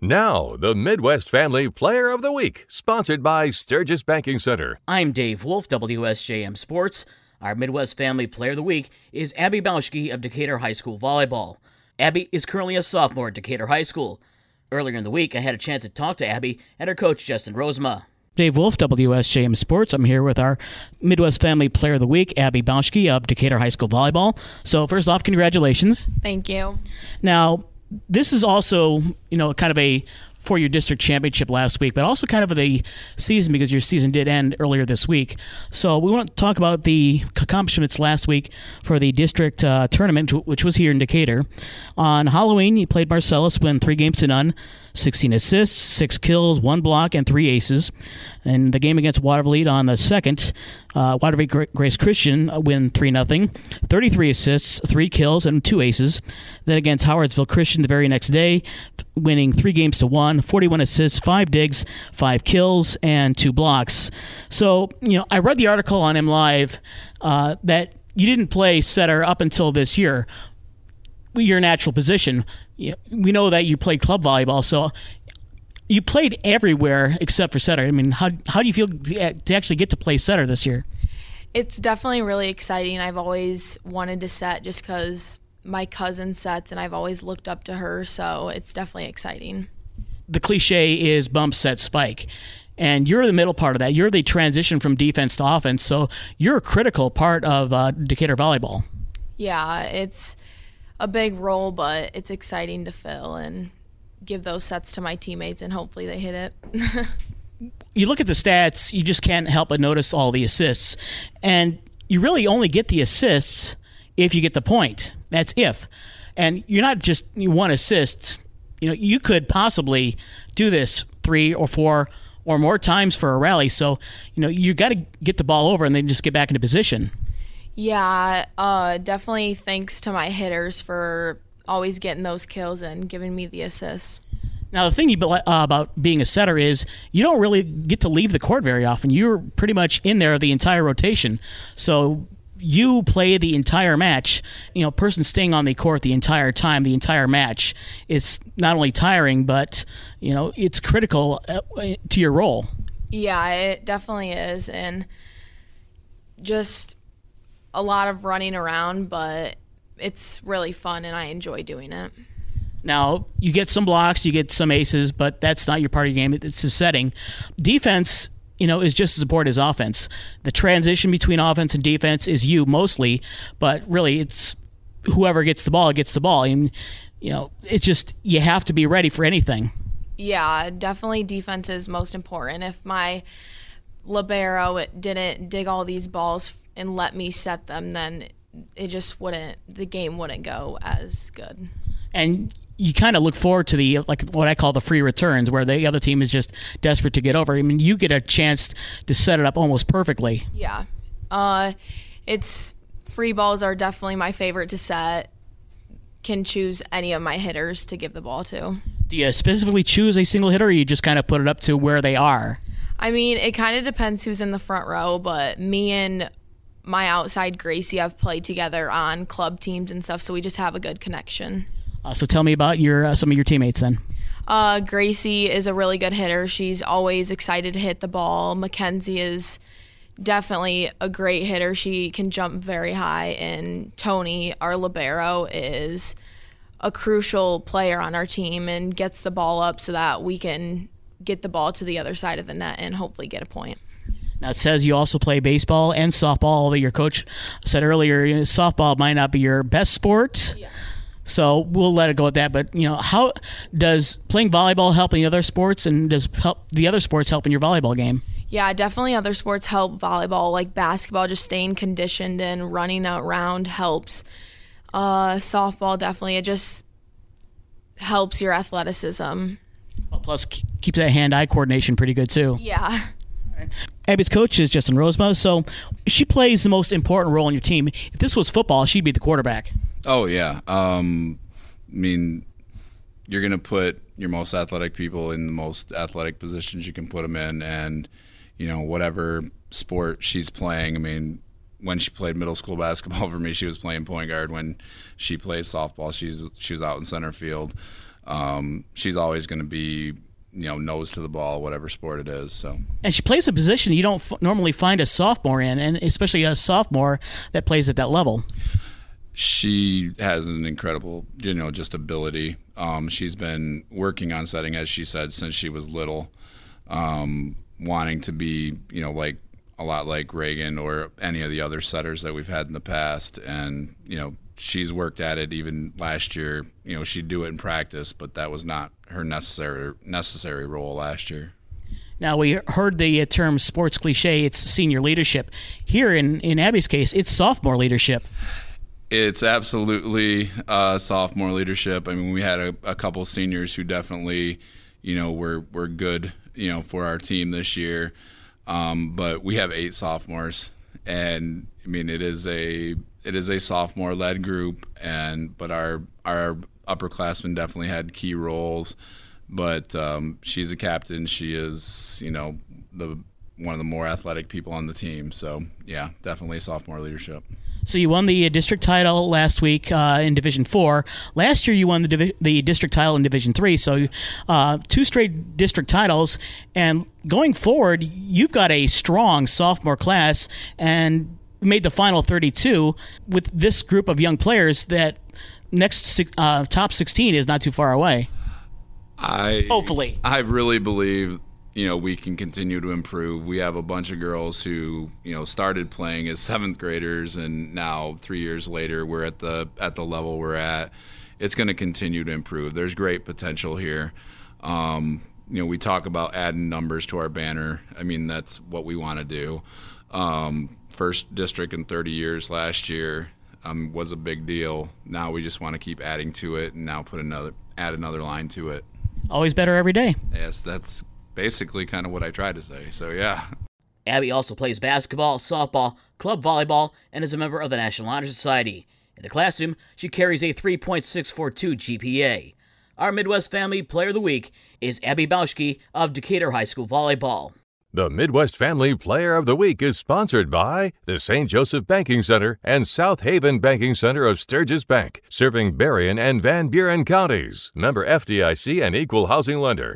Now, the Midwest Family Player of the Week, sponsored by Sturgis Banking Center. I'm Dave Wolf, WSJM Sports. Our Midwest Family Player of the Week is Abby Baushke of Decatur High School Volleyball. Abby is currently a sophomore at Decatur High School. Earlier in the week, I had a chance to talk to Abby and her coach, Justin Rosema. Dave Wolf, WSJM Sports. I'm here with our Midwest Family Player of the Week, Abby Baushke of Decatur High School Volleyball. So, first off, congratulations. Thank you. Now, this is also, you know, kind of a for your district championship last week, but also kind of the season because your season did end earlier this week. So we want to talk about the accomplishments last week for the district uh, tournament, which was here in Decatur. On Halloween, you played Marcellus, win three games to none. 16 assists, six kills, one block, and three aces. And the game against Watervliet on the second, uh, Watervliet Grace Christian win 3 0. 33 assists, three kills, and two aces. Then against Howardsville Christian the very next day, winning three games to one, 41 assists, five digs, five kills, and two blocks. So, you know, I read the article on MLive uh, that you didn't play setter up until this year your natural position. We know that you played club volleyball, so you played everywhere except for setter. I mean, how how do you feel to actually get to play setter this year? It's definitely really exciting. I've always wanted to set just because my cousin sets, and I've always looked up to her, so it's definitely exciting. The cliche is bump set spike. And you're the middle part of that. You're the transition from defense to offense. So you're a critical part of uh, Decatur volleyball. Yeah, it's a big role, but it's exciting to fill and give those sets to my teammates, and hopefully they hit it. you look at the stats, you just can't help but notice all the assists, and you really only get the assists if you get the point. That's if, and you're not just one assist. You know, you could possibly do this three or four or more times for a rally. So, you know, you got to get the ball over and then just get back into position. Yeah, uh, definitely thanks to my hitters for always getting those kills and giving me the assists. Now, the thing you, uh, about being a setter is you don't really get to leave the court very often. You're pretty much in there the entire rotation. So you play the entire match. You know, person staying on the court the entire time, the entire match. It's not only tiring, but you know, it's critical uh, to your role. Yeah, it definitely is, and just a lot of running around, but it's really fun and I enjoy doing it. Now, you get some blocks, you get some aces, but that's not your part of your game. It's a setting. Defense, you know, is just as important as offense. The transition between offense and defense is you mostly, but really it's whoever gets the ball gets the ball. And, you know, it's just you have to be ready for anything. Yeah, definitely defense is most important. If my libero didn't dig all these balls and let me set them, then it just wouldn't the game wouldn't go as good. And you kind of look forward to the like what I call the free returns, where the other team is just desperate to get over. I mean, you get a chance to set it up almost perfectly. Yeah, uh, it's free balls are definitely my favorite to set. Can choose any of my hitters to give the ball to. Do you specifically choose a single hitter, or you just kind of put it up to where they are? I mean, it kind of depends who's in the front row, but me and my outside Gracie have played together on club teams and stuff, so we just have a good connection. Uh, so tell me about your uh, some of your teammates then. Uh, Gracie is a really good hitter. She's always excited to hit the ball. Mackenzie is definitely a great hitter. She can jump very high. And Tony, our libero, is a crucial player on our team and gets the ball up so that we can get the ball to the other side of the net and hopefully get a point. Now it says you also play baseball and softball. That your coach said earlier, you know, softball might not be your best sport. Yeah. So we'll let it go at that. But you know, how does playing volleyball help in the other sports, and does help the other sports help in your volleyball game? Yeah, definitely. Other sports help volleyball, like basketball. Just staying conditioned and running around helps. Uh, softball definitely. It just helps your athleticism. Well, plus keeps that hand-eye coordination pretty good too. Yeah. Abby's coach is Justin Rosema, so she plays the most important role in your team. If this was football, she'd be the quarterback. Oh yeah, um, I mean, you're gonna put your most athletic people in the most athletic positions you can put them in, and you know whatever sport she's playing. I mean, when she played middle school basketball for me, she was playing point guard. When she played softball, she's she was out in center field. um, she's always going to be you know nose to the ball, whatever sport it is. So and she plays a position you don't f- normally find a sophomore in, and especially a sophomore that plays at that level. She has an incredible, you know, just ability. Um, she's been working on setting, as she said, since she was little, um, wanting to be, you know, like a lot like Reagan or any of the other setters that we've had in the past. And, you know, she's worked at it even last year. You know, she'd do it in practice, but that was not her necessary necessary role last year. Now we heard the uh, term sports cliche. It's senior leadership. Here in in Abby's case, it's sophomore leadership. It's absolutely uh, sophomore leadership. I mean, we had a, a couple seniors who definitely, you know, were were good, you know, for our team this year. Um, but we have eight sophomores, and I mean, it is a it is a sophomore led group, and but our our upperclassmen definitely had key roles. But um, she's a captain. She is, you know, the one of the more athletic people on the team. So yeah, definitely sophomore leadership. So you won the district title last week uh, in Division Four. Last year you won the divi- the district title in Division Three. So uh, two straight district titles. And going forward, you've got a strong sophomore class and made the final 32 with this group of young players. That next uh, top 16 is not too far away. I hopefully I really believe you know we can continue to improve. We have a bunch of girls who you know started playing as seventh graders, and now three years later we're at the at the level we're at. It's going to continue to improve. There's great potential here. Um, you know, we talk about adding numbers to our banner. I mean, that's what we want to do. Um, first district in 30 years last year um, was a big deal. Now we just want to keep adding to it, and now put another add another line to it. Always better every day. Yes, that's basically kind of what I tried to say. So, yeah. Abby also plays basketball, softball, club volleyball, and is a member of the National Honor Society. In the classroom, she carries a 3.642 GPA. Our Midwest Family Player of the Week is Abby Baushke of Decatur High School Volleyball. The Midwest Family Player of the Week is sponsored by the St. Joseph Banking Center and South Haven Banking Center of Sturgis Bank, serving Berrien and Van Buren counties. Member FDIC and equal housing lender.